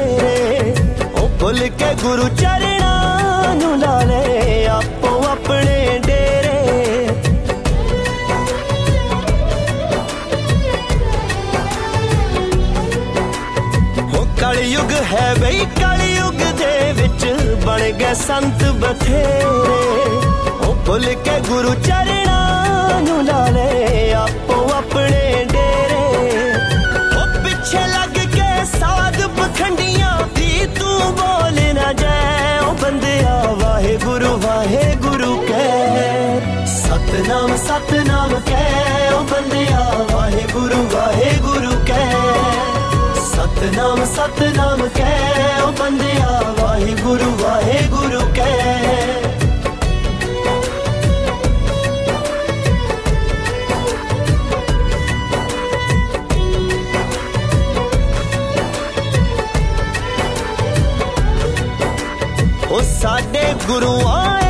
ਬਥੇਰੇ ਉਹ ਭੁੱਲ ਕੇ ਗੁਰੂ ਚਰਣਾ ਨੂੰ ਲਾ ਲੈ ਆਪੋ ਆਪਣੇ ਡੇਰੇ। ਉਹ ਕਲਯੁਗ ਹੈ ਬਈ, ਕਲਯੁਗ ਦੇ ਵਿੱਚ ਬਣ ਗਏ ਸੰਤ ਬਥੇਰੇ। ਉਹ ਭੁੱਲ ਕੇ ਗੁਰੂ ਚਰਣਾ ਨੂੰ ਲਾ ਲੈ ਸਤਨਾਮ ਸਤਨਾਮ ਕਹਿ ਉਹ ਬੰਦਿਆ, ਵਾਹਿਗੁਰੂ ਵਾਹਿਗੁਰੂ ਕਹਿ। ਸਤਨਾਮ ਸਤਨਾਮ ਕਹਿ ਓ ਬੰਦਿਆ, ਵਾਹਿਗੁਰੂ ਵਾਹਿਗੁਰੂ ਕਹਿ। ਉਹ ਸਾਡੇ ਗੁਰੂਆਂ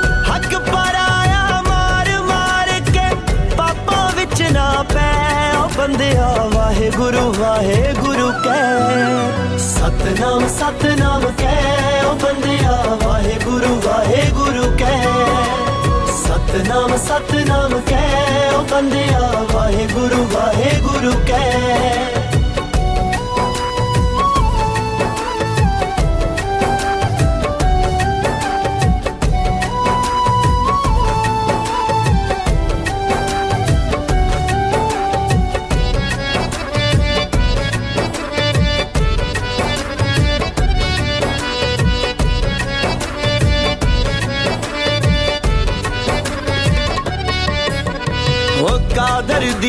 ਹੱਕ ਪਰਾਇਆ ਮਾਰ ਮਾਰ ਕੇ ਪਾਪਾਂ ਵਿੱਚ ਨਾ ਪੈ। ਓ ਬੰਦਿਆ, ਵਾਹਿਗੁਰੂ ਵਾਹਿਗੁਰੂ ਕਹਿ। ਸਤਨਾਮ ਸਤਨਾਮ ਕਹਿ। ਓ ਬੰਦਿਆ, ਵਾਹਿਗੁਰੂ ਵਾਹਿਗੁਰੂ ਕਹਿ। ਸਤਨਾਮ ਸਤਨਾਮ ਕਹਿ। ਓ ਬੰਦਿਆ, ਵਾਹਿਗੁਰੂ ਵਾਹਿਗੁਰੂ ਕਹਿ।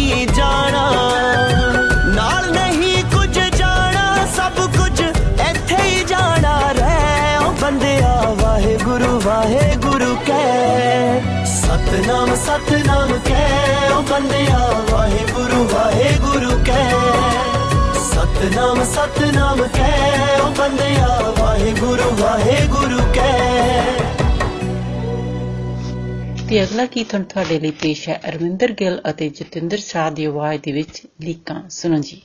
ਨਹੀਂ ਜਾਣਾ। ਨਾਲ ਨਹੀਂ ਕੁਝ ਜਾਣਾ, ਸਭ ਕੁਝ ਇੱਥੇ ਹੀ ਜਾਣਾ। ਰਹਿ ਓ ਬੰਦਿਆ, ਵਾਹਿਗੁਰੂ ਵਾਹਿਗੁਰੂ ਕਹਿ। ਸਤਨਾਮ ਸਤਨਾਮ ਕਹਿ ਓ ਬੰਦਿਆ, ਵਾਹਿਗੁਰੂ ਵਾਹਿਗੁਰੂ ਕਹਿ। ਸਤਨਾਮ ਸਤਨਾਮ ਕਹਿ ਓ ਬੰਦਿਆ, ਵਾਹਿਗੁਰੂ ਵਾਹਿਗੁਰੂ ਕਹਿ। ਤੇ ਅਗਲਾ ਗੀਤ ਹੁਣ ਤੁਹਾਡੇ ਲਈ ਪੇਸ਼ ਹੈ ਅਰਵਿੰਦਰ ਗਿੱਲ ਅਤੇ ਜਤਿੰਦਰ ਸ਼ਾਹ ਦੀ ਆਵਾਜ਼ ਦੇ ਵਿੱਚ ਲੀਕਾਂ। ਸੁਣੋ ਜੀ।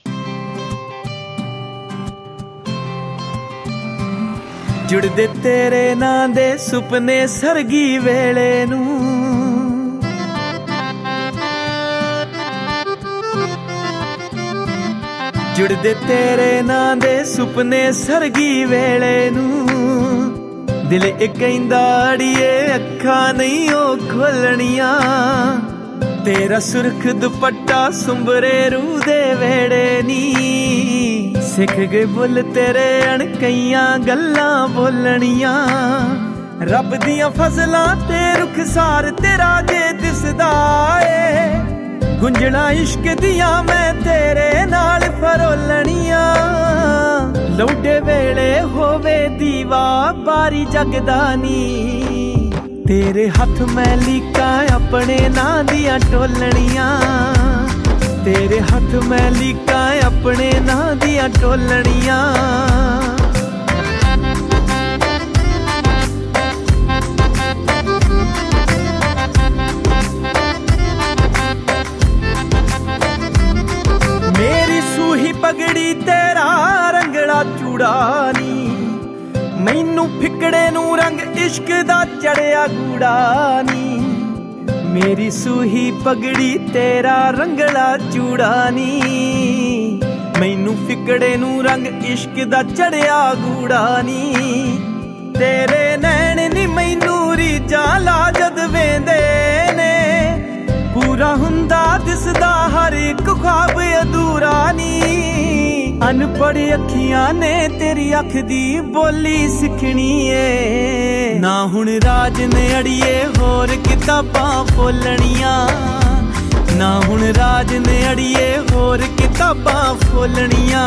ਜੁੜਦੇ ਤੇਰੇ ਨਾਂ ਦੇ ਸੁਪਨੇ ਸਰਗੀ ਵੇਲੇ ਨੂੰ। ਜੁੜਦੇ ਤੇਰੇ ਨਾਂ ਦੇ ਸੁਪਨੇ ਸਰਗੀ ਵੇਲੇ ਨੂੰ। ਦਿਲ ਇੱਕ ਕਹਿੰਦਾ, ਅੜੀਏ ਅੱਖਾਂ ਨਹੀਂ ਉਹ ਖੋਲਣੀਆਂ। ਤੇਰਾ ਸੁਰਖ ਦੁਪੱਟਾ ਸੁੰਬਰੇ ਰੂ ਦੇ ਵੇੜੇ ਨੀ। ਸਿੱਖ ਗਏ ਬੁੱਲ ਤੇਰੇ ਅਣਕਈਆਂ ਗੱਲਾਂ ਬੋਲਣੀਆਂ। ਰੱਬ ਦੀਆਂ ਫਜ਼ਲਾਂ ਤੇ ਰੁਖਸਾਰ ਤੇਰਾ ਜੇ ਦਿਸਦਾ ਏ। ਗੁੰਜਣਾ ਇਸ਼ਕ ਦੀਆਂ ਮੈਂ ਤੇਰੇ ਨਾਲ ਫਰੋਲਣੀਆਂ। ਲੌਡੇ ਵੇਲੇ ਹੋਵੇ ਦੀਵਾ, ਬਾਰੀ ਜਗਦਾ ਨੀ। ਤੇਰੇ ਹੱਥ ਮੈਂ ਲੀਕਾਂ ਆਪਣੇ ਨਾਂ ਦੀਆਂ ਟੋਲਣੀਆਂ। ਤੇਰੇ ਹੱਥ ਮੈਂ ਲੀਕਾਂ ਆਪਣੇ ਨਾਂ ਦੀਆਂ ਟੋਲਣੀਆਂ। ਮੇਰੀ ਸੂਹੀ ਪਗੜੀ ਤੇਰਾ ਰੰਗੜਾ ਚੂੜਾਨੀ ਮੈਨੂੰ ਫਿਕੜੇ ਨੂੰ ਰੰਗ ਇਸ਼ਕ ਦਾ ਚੜਿਆ ਗੂੜਾਨੀ ਮੇਰੀ ਸੂਹੀ ਪਗੜੀ ਤੇਰਾ ਰੰਗਲਾ ਚੂੜਾਨੀ ਮੈਨੂੰ ਫਿਕੜੇ ਨੂੰ ਰੰਗ ਇਸ਼ਕ ਦਾ ਚੜਿਆ ਗੂੜਾਨੀ ਤੇਰੇ ਨੈਣ ਨੀ ਮੈਨੂੰ ਰੀਜਾਂ ਲਾ ਜਦ ਵੇਂਦੇ ਨੇ। ਪੂਰਾ ਹੁੰਦਾ ਦਿਸਦਾ ਹਰ ਇੱਕ ਖਾਬ ਅਧੂਰਾ ਨੀ। ਅਨਪੜ ਅੱਖੀਆਂ ਨੇ ਤੇਰੀ ਅੱਖ ਦੀ ਬੋਲੀ ਸਿੱਖਣੀ ਏ। ਨਾ ਹੁਣ ਰਾਜ ਨੇ ਅੜੀਏ ਹੋਰ ਕਿਤਾਬਾਂ ਫੋਲਣੀਆਂ ਨਾ ਹੁਣ ਰਾਜ ਨੇ ਅੜੀਏ ਹੋਰ ਕਿਤਾਬਾਂ ਫੋਲਣੀਆਂ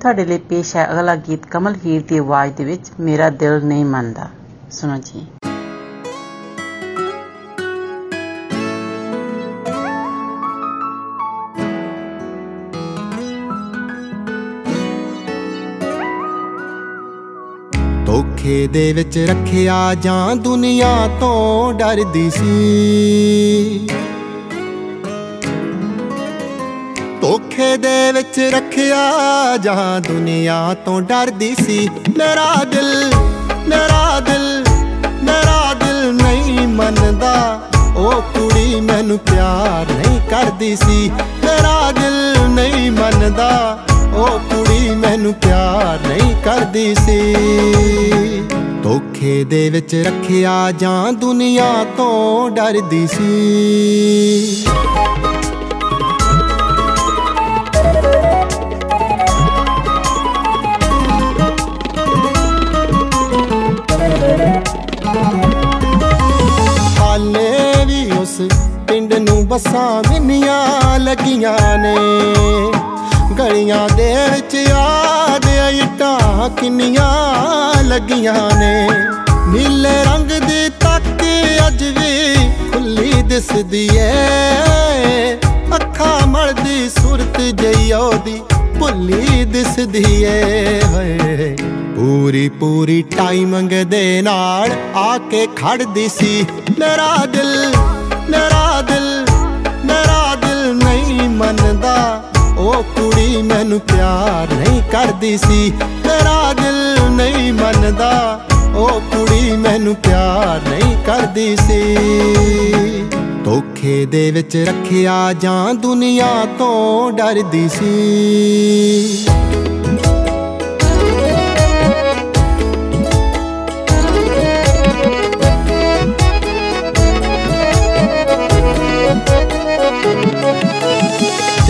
ਤੁਹਾਡੇ ਲਈ ਪੇਸ਼ ਹੈ ਅਗਲਾ ਗੀਤ ਕਮਲ ਹੀਰ ਦੀ ਆਵਾਜ਼ ਦੇ ਵਿੱਚ, ਮੇਰਾ ਦਿਲ ਨਹੀਂ ਮੰਨਦਾ। ਸੁਣੋ ਜੀ। ਧੋਖੇ ਦੇ ਵਿੱਚ ਰੱਖਿਆ ਜਾਂ ਦੁਨੀਆ ਤੋਂ ਡਰਦੀ ਸੀ। ਧੋਖੇ ਦੇ ਵਿੱਚ ਰੱਖਿਆ ਜਾਂ ਦੁਨੀਆ ਤੋਂ ਡਰਦੀ ਸੀ। ਮੇਰਾ ਦਿਲ ਮੇਰਾ ਦਿਲ ਮੇਰਾ ਦਿਲ ਨਹੀਂ ਮੰਨਦਾ। ਉਹ ਕੁੜੀ ਮੈਨੂੰ ਪਿਆਰ ਨਹੀਂ ਕਰਦੀ ਸੀ। ਮੇਰਾ ਦਿਲ ਨਹੀਂ ਮੰਨਦਾ। ਉਹ ਕੁੜੀ ਮੈਨੂੰ ਪਿਆਰ ਨਹੀਂ ਕਰਦੀ ਸੀ। ਧੋਖੇ ਦੇ ਵਿੱਚ ਰੱਖਿਆ ਜਾਂ ਦੁਨੀਆ ਤੋਂ ਡਰਦੀ ਸੀ। ਵੀ ਉਸ ਪਿੰਡ ਨੂੰ ਬੱਸਾਂ ਮਿੰਨੀਆਂ ਲੱਗੀਆਂ ਨੇ। ਗਲੀਆਂ ਦੇ ਵਿੱਚ ਯਾਦ ਇੱਟਾਂ ਕਿੰਨੀਆਂ ਲੱਗੀਆਂ ਨੇ। ਨੀਲੇ ਰੰਗ ਦੀ ਤੱਕ ਅੱਜ ਵੀ ਖੁੱਲੀ ਦਿਸਦੀ ਏ। ਅੱਖਾਂ ਮਲਦੀ ਸੁਰਤ ਜਈ ਉਹਦੀ ਭੁੱਲੀ ਦਿਸਦੀ ਏ। ਹੋਏ, ਪੂਰੀ ਪੂਰੀ ਟਾਈਮਿੰਗ ਦੇ ਨਾਲ ਆ ਕੇ ਖੜਦੀ ਸੀ। ਮੇਰਾ ਦਿਲ ਮੇਰਾ ਦਿਲ ਮੇਰਾ ਦਿਲ ਨਹੀਂ ਮੰਨਦਾ। ਉਹ ਕੁੜੀ ਮੈਨੂੰ ਪਿਆਰ ਨਹੀਂ ਕਰਦੀ ਸੀ। ਮੇਰਾ ਦਿਲ ਨਹੀਂ ਮੰਨਦਾ। ਉਹ ਕੁੜੀ ਮੈਨੂੰ ਪਿਆਰ ਨਹੀਂ ਕਰਦੀ ਸੀ। ਧੋਖੇ ਦੇ ਵਿੱਚ ਰੱਖਿਆ ਜਾਂ ਦੁਨੀਆ ਤੋਂ ਡਰਦੀ ਸੀ।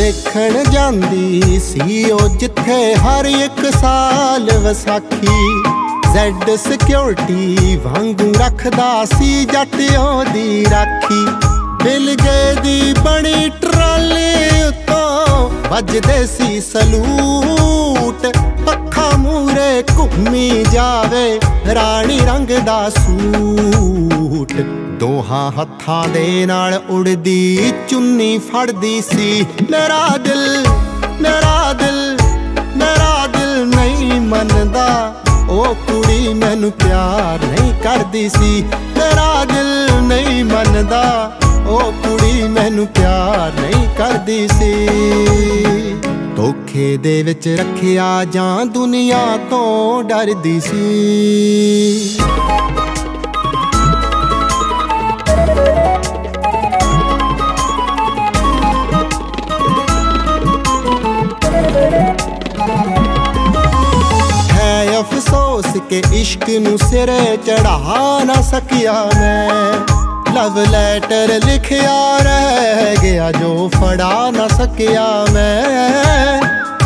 ਦੇਖਣ ਜਾਂਦੀ ਸੀ ਉਹ ਜਿੱਥੇ ਹਰ ਇੱਕ ਸਾਲ ਵਿਸਾਖੀ। ਜ਼ੈਡ ਸਿਕਿਉਰਿਟੀ ਵਾਂਗੂ ਰੱਖਦਾ ਸੀ ਜੱਟ ਉਹਦੀ ਰਾਖੀ। ਬਿਲ ਗਏ ਦੀ ਬਣੀ ਟਰਾਲੀ ਉੱਤੋਂ ਵੱਜਦੇ ਸੀ ਸਲੂਟ। ਅੱਖਾਂ ਮੂਰੇ ਘੁੰਮੀ ਜਾਵੇ ਰਾਣੀ ਰੰਗ ਦਾ ਸੂਟ। ਦੋਹਾਂ ਹੱਥਾਂ ਦੇ ਨਾਲ ਉੜਦੀ, ਚੁੰਨੀ ਫੜਦੀ ਸੀ। ਮੇਰਾ ਦਿਲ ਮੇਰਾ ਦਿਲ ਮੇਰਾ ਦਿਲ ਨਹੀਂ ਮੰਨਦਾ। ਉਹ ਕੁੜੀ ਮੈਨੂੰ ਪਿਆਰ ਨਹੀਂ ਕਰਦੀ ਸੀ। ਮੇਰਾ ਦਿਲ ਨਹੀਂ ਮੰਨਦਾ। ਉਹ ਕੁੜੀ ਮੈਨੂੰ ਪਿਆਰ ਨਹੀਂ ਕਰਦੀ ਸੀ। ਧੋਖੇ ਦੇ ਵਿੱਚ ਰੱਖਿਆ ਜਾਂ ਦੁਨੀਆ ਤੋਂ ਡਰਦੀ ਸੀ। ਹੈ ਅਫਸੋਸ ਕਿ ਇਸ਼ਕ ਨੂੰ ਸਿਰੇ ਚੜਾ ਨਾ ਸਕਿਆ ਮੈਂ ਲਵ ਲੈਟਰ ਲਿਖਿਆ ਰਹਿ ਗਿਆ ਜੋ ਫੜਾ ਨਾ ਸਕਿਆ ਮੈਂ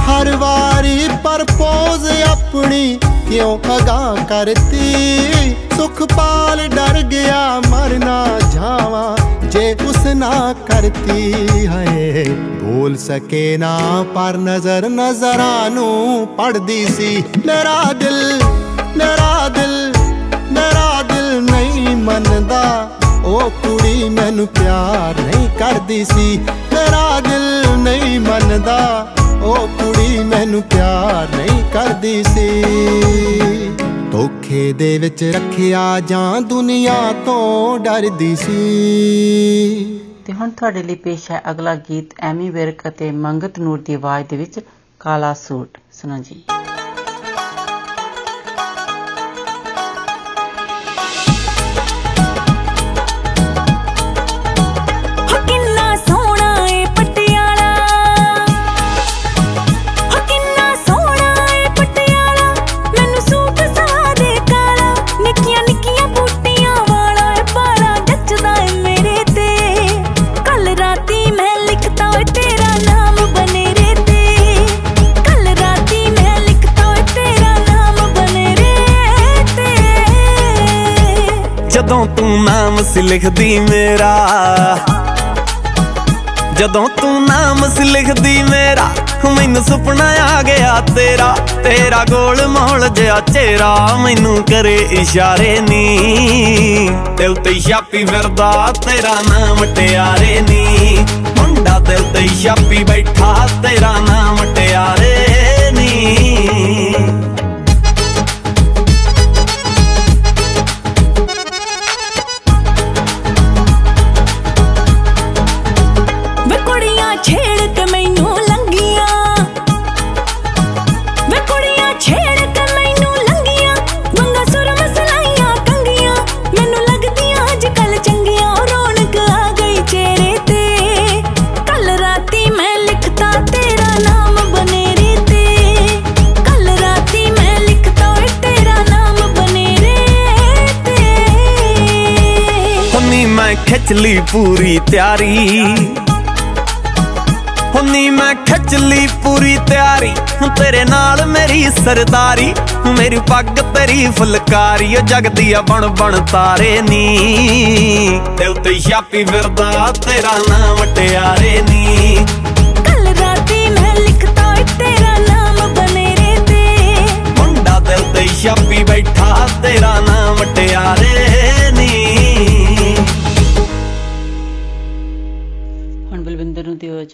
ਹਰ ਵਾਰੀ ਪਰਪੋਜ਼ ਆਪਣੀ ਕਿਉਂ ਅਗਾ ਕਰਤੀ? ਸੁਖਪਾਲ ਡਰ ਗਿਆ, ਮਰ ਨਾ ਜਾਵਾਂ। ਜੇ ਉਸ ਨਾ ਕਰਤੀ ਹੈ ਬੋਲ ਸਕੇ ਨਾ, ਪਰ ਨਜ਼ਰ ਨਜ਼ਰਾਂ ਨੂੰ ਪੜਦੀ ਸੀ। ਮੇਰਾ ਦਿਲ ਮੇਰਾ ਦਿਲ ਮੇਰਾ ਦਿਲ ਨਹੀਂ ਮੰਨਦਾ। ਉਹ ਕੁੜੀ ਮੈਨੂੰ ਪਿਆਰ ਨਹੀਂ ਕਰਦੀ ਸੀ। ਮੇਰਾ ਦਿਲ ਨਹੀਂ ਮੰਨਦਾ। ਉਹ ਕੁੜੀ ਮੈਨੂੰ ਪਿਆਰ ਨਹੀਂ ਕਰਦੀ ਸੀ। ਧੋਖੇ ਦੇ ਵਿੱਚ ਰੱਖਿਆ ਜਾਂ ਦੁਨੀਆ ਤੋਂ ਡਰਦੀ ਸੀ। ਤੇ ਹੁਣ ਤੁਹਾਡੇ ਲਈ ਪੇਸ਼ ਹੈ ਅਗਲਾ ਗੀਤ ਐਮੀ ਵਿਰਕ ਅਤੇ ਮੰਗਤ ਨੂਰ ਦੀ ਆਵਾਜ਼ ਦੇ ਵਿੱਚ ਕਾਲਾ ਸੂਟ। ਸੁਣੋ ਜੀ। ਜਦੋਂ ਤੂੰ ਨਾਮ ਸੀ ਲਿਖਦੀ ਮੇਰਾ। ਜਦੋਂ ਤੂੰ ਨਾਮ ਸੀ ਲਿਖਦੀ ਮੇਰਾ, ਮੈਨੂੰ ਸੁਪਨਾ ਆ ਗਿਆ ਤੇਰਾ। ਤੇਰਾ ਗੋਲ ਮੋਲ ਜਿਹਾ ਚਿਹਰਾ ਮੈਨੂੰ ਕਰੇ ਇਸ਼ਾਰੇ ਨੀ। ਦਿਲ ਤੇ ਛਾਪੀ ਫਿਰਦਾ, ਤੇਰਾ ਨਾਮ ਟਿਆਰੇ ਨੀ। ਮੁੰਡਾ ਦਿਲ ਤੇ ਛਾਪੀ ਬੈਠਾ, ਤੇਰਾ ਨਾਮ ਛੇੜ ਕੇ ਮੈਨੂੰ ਲੰਗੀਆਂ। ਵੇ ਕੁੜੀਆਂ ਛੇੜ ਕੇ ਮੈਨੂੰ ਲੰਗੀਆਂ। ਵੰਗਾ ਸੁਰ ਮਸਲਾਈਆਂ ਕੰਗੀਆਂ। ਮੈਨੂੰ ਲੱਗਦੀਆਂ ਅੱਜ ਕੱਲ ਚੰਗੀਆਂ। ਰੌਣਕ ਆ ਗਈ ਚਿਹਰੇ ਤੇ। ਕੱਲ ਰਾਤੀ ਮੈਂ ਲਿਖਤਾ ਤੇਰਾ ਨਾਮ ਬਨੇਰੇ ਤੇ। ਕੱਲ ਰਾਤੀ ਮੈਂ ਲਿਖਤਾ ਓਏ ਤੇਰਾ ਨਾਮ ਬਨੇਰੇ ਤੇ। ਹੁੰਨੀ ਮੈਂ ਖਿੱਚ ਲਈ ਪੂਰੀ ਤਿਆਰੀ। ਹੁੰਨੀ ਮੈਂ ਖਿੱਚ ਲਈ ਪੂਰੀ ਤਿਆਰੀ। ਤੇਰੇ ਨਾਲ ਮੇਰੀ ਸਰਦਾਰੀ ਮੇਰੀ ਪੱਗ ਤੇਰੀ ਫੁਲਕਾਰੀ ਓ ਜਗਦੀ ਆ ਬਣ ਬਣ ਤਾਰੇ ਨੀ। ਤੇ ਛਾਪੀ ਫਿਰਦਾ ਤੇਰਾ ਨਾਮ ਟਿਆਰੇ ਨੀ। ਕੱਲ ਰਾਤੀ ਮੈਂ ਲਿਖਤਾ ਤੇਰਾ ਨਾਮ ਬਨੇਰੇ ਤੇ। ਮੁੰਡਾ ਦਿਲ ਤੇ ਛਾਪੀ ਬੈਠਾ ਤੇਰਾ ਨਾਮ ਟਿਆਰੇ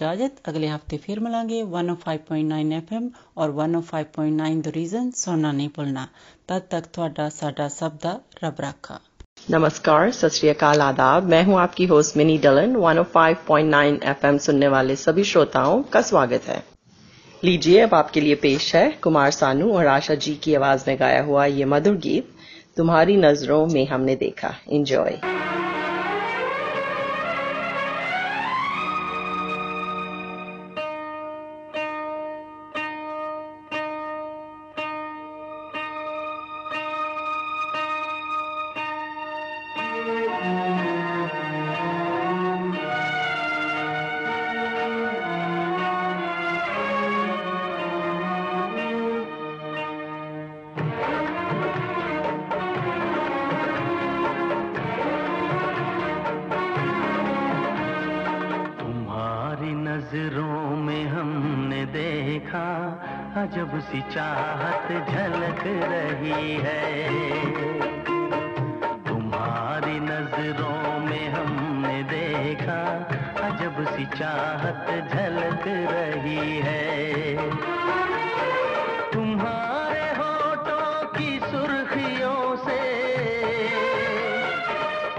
ਬਲਵਿੰਦਰ ਨੂੰ ਦਿਓ ਇਜਾਜ਼ਤ ਅਗਲੇ ਹਫਤੇ ਫਿਰ ਮਿਲਾਂਗੇ 105.9 FM ਔਰ 105.9 ਦ ਰੀਜ਼ਨ ਸੁਣਨਾ ਨਹੀਂ ਭੁੱਲਣਾ ਤਦ ਤੱਕ ਤੁਹਾਡਾ ਸਾਡਾ ਸਭ ਦਾ ਰੱਬ ਰਾਖਾ नमस्कार सत श्री अकाल आदाब मैं हूं आपकी होस्ट मिनी डलन 105.9 एफएम सुनने वाले सभी श्रोताओं का स्वागत है लीजिए अब आपके लिए पेश है कुमार सानू और आशा जी की आवाज में गाया हुआ ये मधुर गीत तुम्हारी नजरों में हमने देखा इंजॉय अजब सी चाहत झलक रही है? तुम्हारी नज़रों में हमने देखा, अजब सी चाहत झलक रही है। तुम्हारे होटों की सुर्खियों से,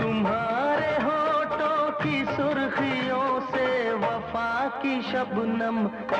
तुम्हारे होटों की सुर्खियों से वफा की शबनम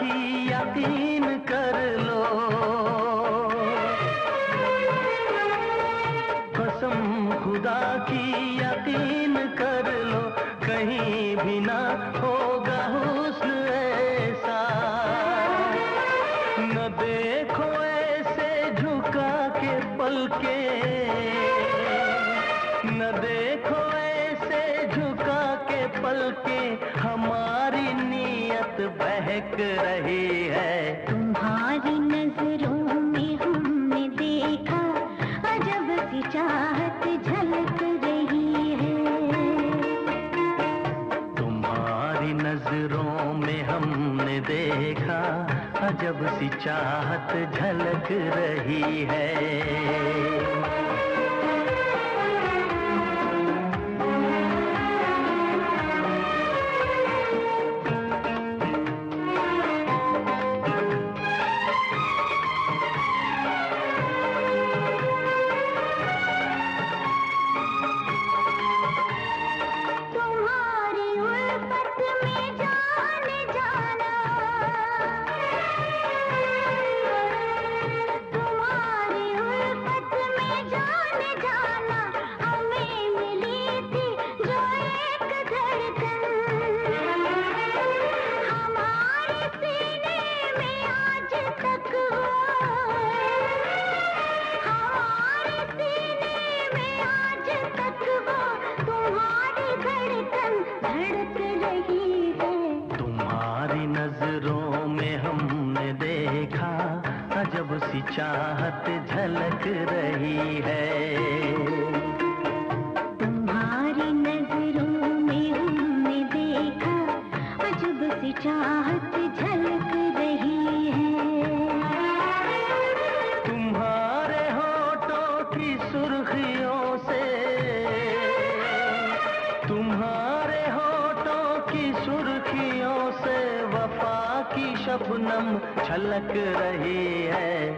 की यकीन कर लो चाहत झलक रही है झलक रही है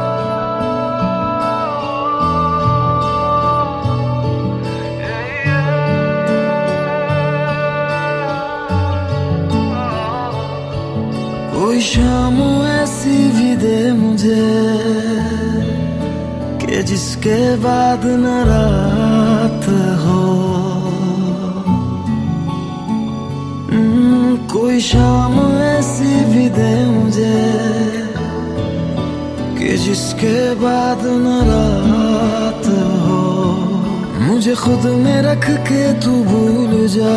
शाम ऐसी भी दे मुझे कि जिसके बाद न रात हो हम्म, कोई शाम ऐसी भी दे मुझे कि जिसके बाद न रात हो मुझे खुद में रख के तू भूल जा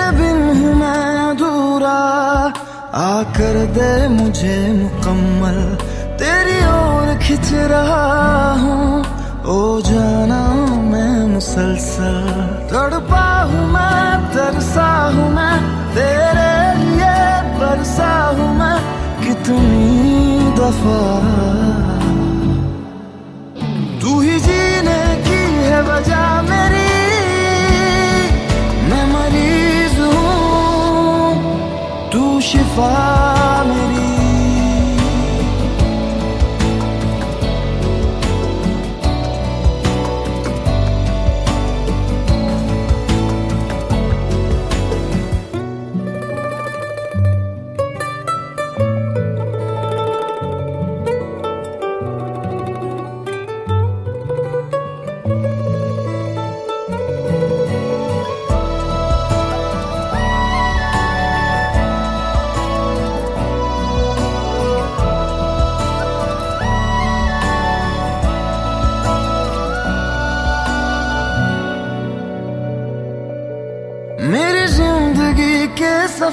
तेरे बिन हूँ मैं अधूरा आकर दे मुझे मुकम्मल तेरी ओर खिंच रहा हूँ ओ जाना मैं मुसलसल तड़पा हूँ मैं तरसा हूँ मैं तेरे लिए बरसा हूँ मैं कितनी दफा शिफा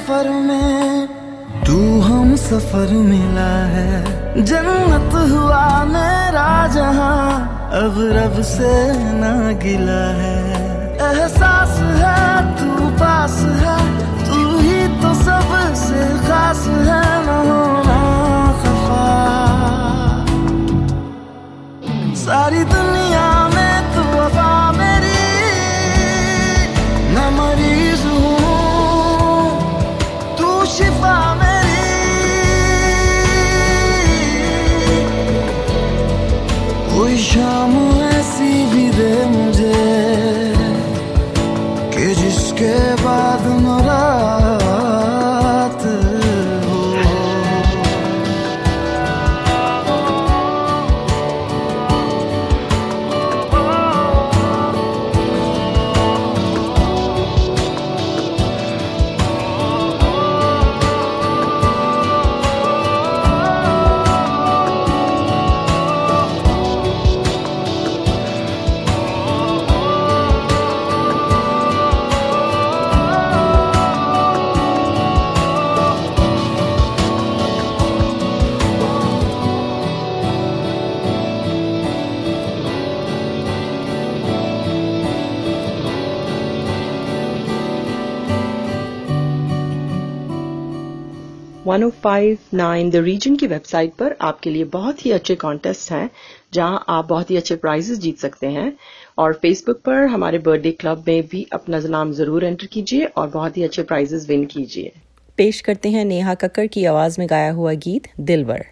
सफ़र में तू हम सफ़र मिला है। जन्नत हुआ मेरा जहाँ, अब रब से ना गिला है। एहसास है तू पास है, तू ही तो सबसे खास है सारी दुनिया में तू वफा कोई फाइव नाइन द रीजन की वेबसाइट पर आपके लिए बहुत ही अच्छे कॉन्टेस्ट हैं जहाँ आप बहुत ही अच्छे प्राइजेस जीत सकते हैं। और फेसबुक पर हमारे बर्थडे क्लब में भी अपना नाम ज़रूर एंटर कीजिए और बहुत ही अच्छे प्राइजेस विन कीजिए। पेश करते हैं नेहा कक्कर की आवाज़ में गाया हुआ गीत दिलवर।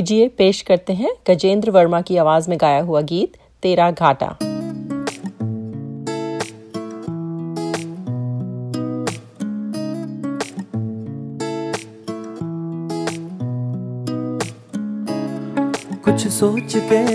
लीजिए, पेश करते हैं गजेंद्र वर्मा की आवाज़ में गाया हुआ गीत, तेरा घाटा। कुछ सोच के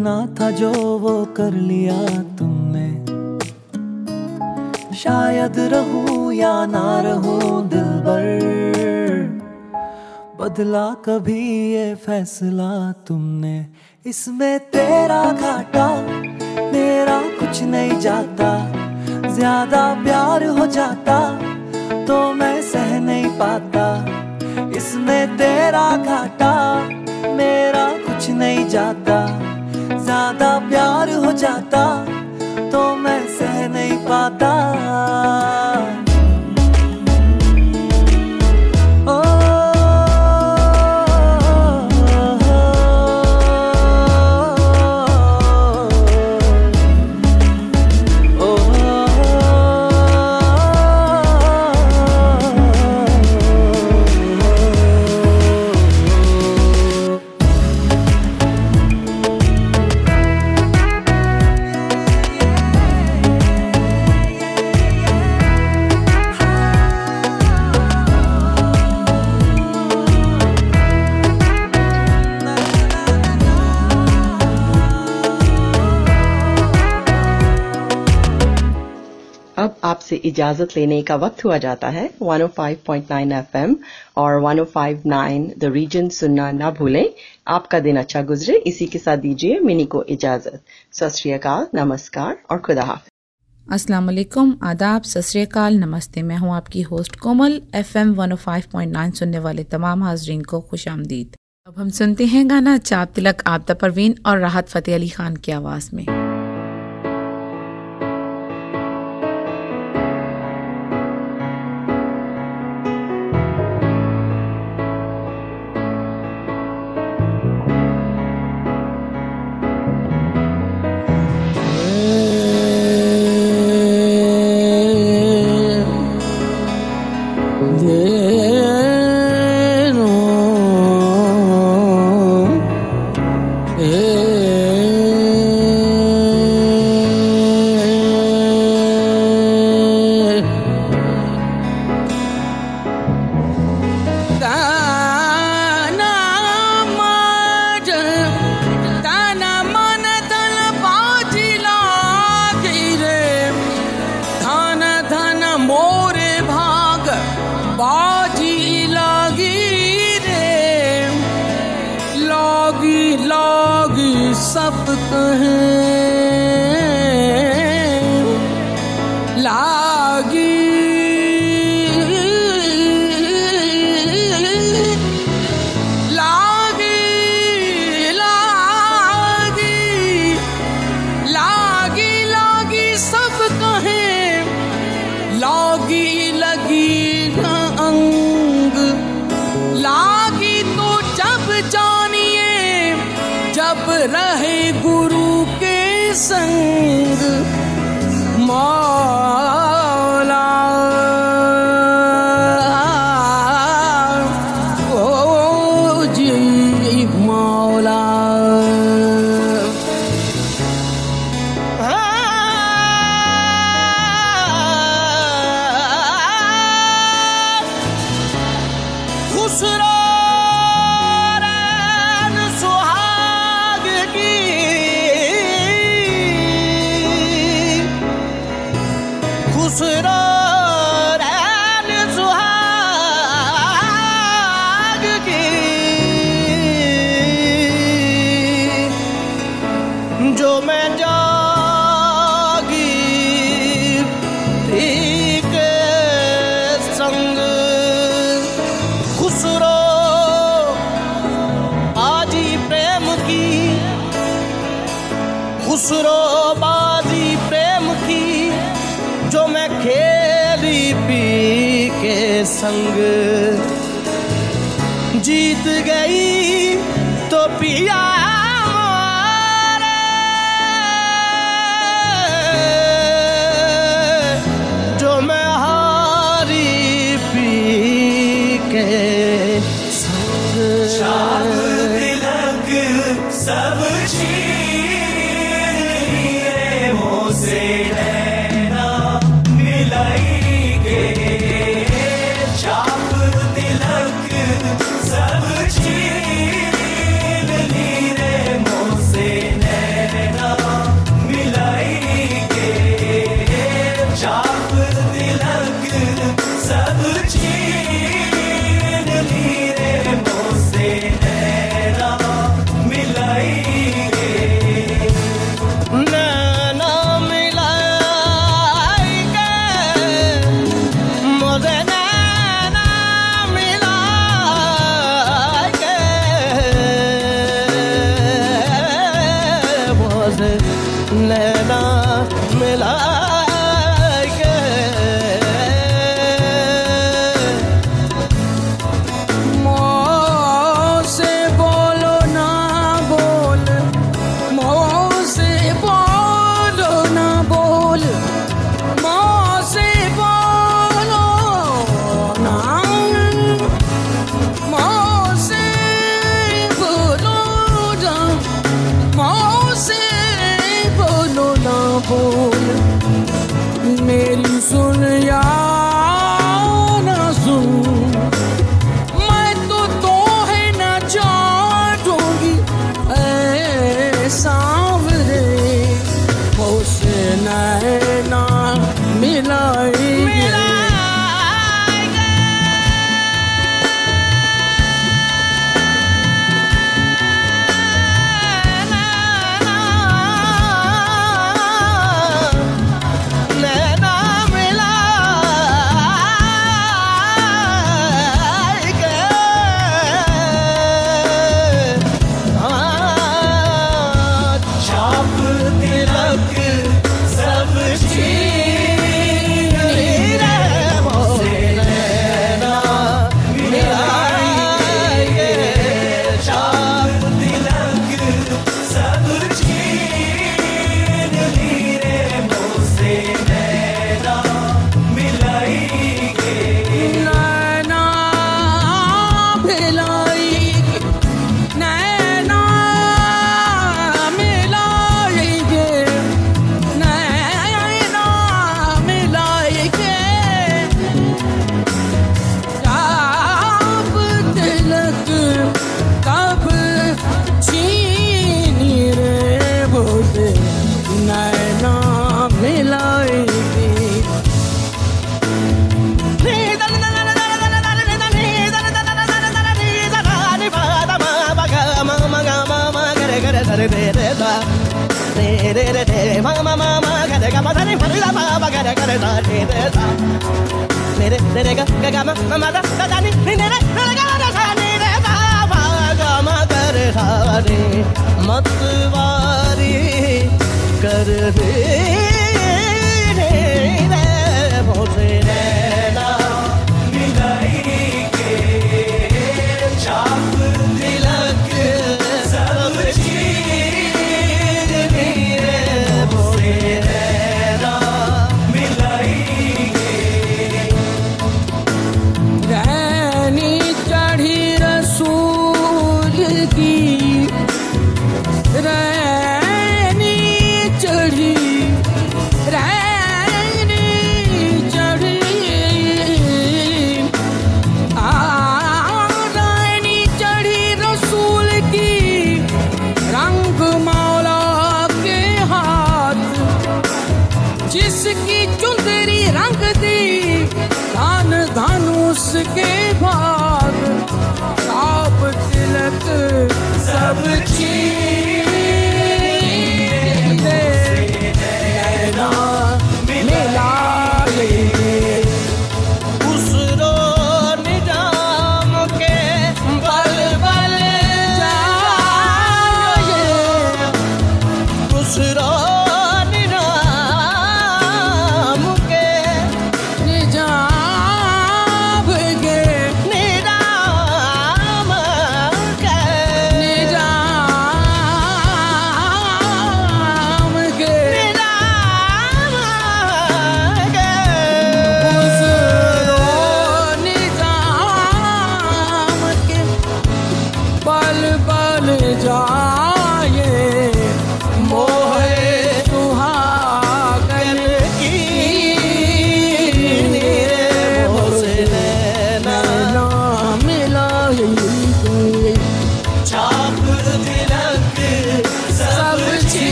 करना था जो वो कर लिया तुमने। शायद रहूँ या ना रहूँ दिल भर, बदला कभी ये फैसला तुमने। इसमें तेरा घाटा, मेरा कुछ नहीं जाता। ज़्यादा प्यार हो जाता तो मैं सह नहीं पाता। इसमें तेरा घाटा, मेरा कुछ नहीं जाता। ज्यादा प्यार हो जाता तो मैं सह नहीं पाता इजाज़त लेने का वक्त हुआ जाता है। 105.9 एफएम और 105.9 द रीजन सुनना ना भूलें। आपका दिन अच्छा गुजरे। इसी के साथ दीजिए मिनी को इजाज़त। सत नमस्कार और खुदा हाफिज अस्सलाम वालेकुम आदाब। सत नमस्ते। मैं हूँ आपकी होस्ट कोमल। एफएम 105.9 सुनने वाले तमाम हाजरीन को खुश आमदीद। अब हम सुनते हैं गाना चाप तिलक आपदा परवीन और राहत फ़तेह अली खान की आवाज़ में। ਸ਼ਾਨ ਤਿਲਕ ਸਭ ਚੀਰੇ ਮੋਸੇ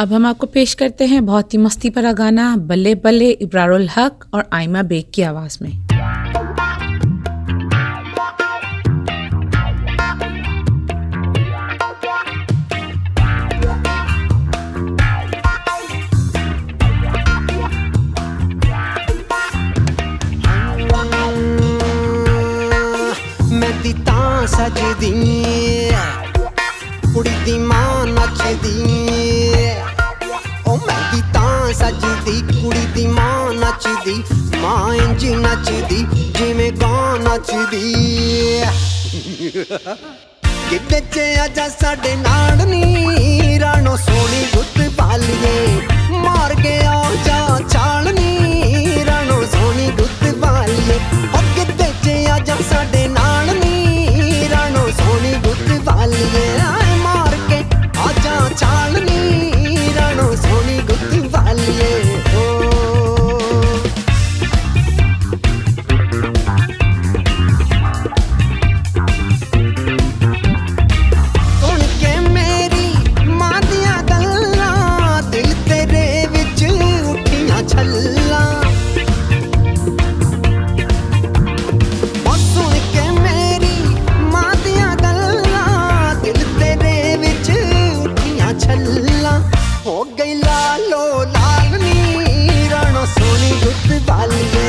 अब हम आपको पेश करते हैं बहुत ही मस्ती भरा गाना, बल्ले बल्ले इब्रारुल हक और आयमा बेग की आवाज़ में। सजदी ਕੁੜੀ ਦੀ ਮਾਂ ਨੱਚਦੀ ਓ ਮੈਂ ਵੀ ਤਾਂ ਸੱਜਦੀ, ਕੁੜੀ ਦੀ ਮਾਂ ਨੱਚਦੀ, ਮਾਂ ਇੰਜ ਨੱਚਦੀ, ਜਿਵੇਂ ਗਾਂ ਨੱਚਦੀ ਕਿੱਦੇ ਚ ਆਜਾ ਸਾਡੇ ਨਾਲ ਨੀ ਰਾਣੋ ਸੋਹਣੀ ਗੁੱਤ ਬਾਲੀਏ ਮਾਰ ਕੇ ਆ ਜਾ ਛਾਲਨੀ ਰਾਣੋ ਸੋਹਣੀ ਗੁੱਤ ਬਾਲੀਏ ਓ ਕਿੱਦੇ ਚ ਆਜਾ ਸਾਡੇ लो लालनी राणो सोनी गुत वालिए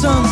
some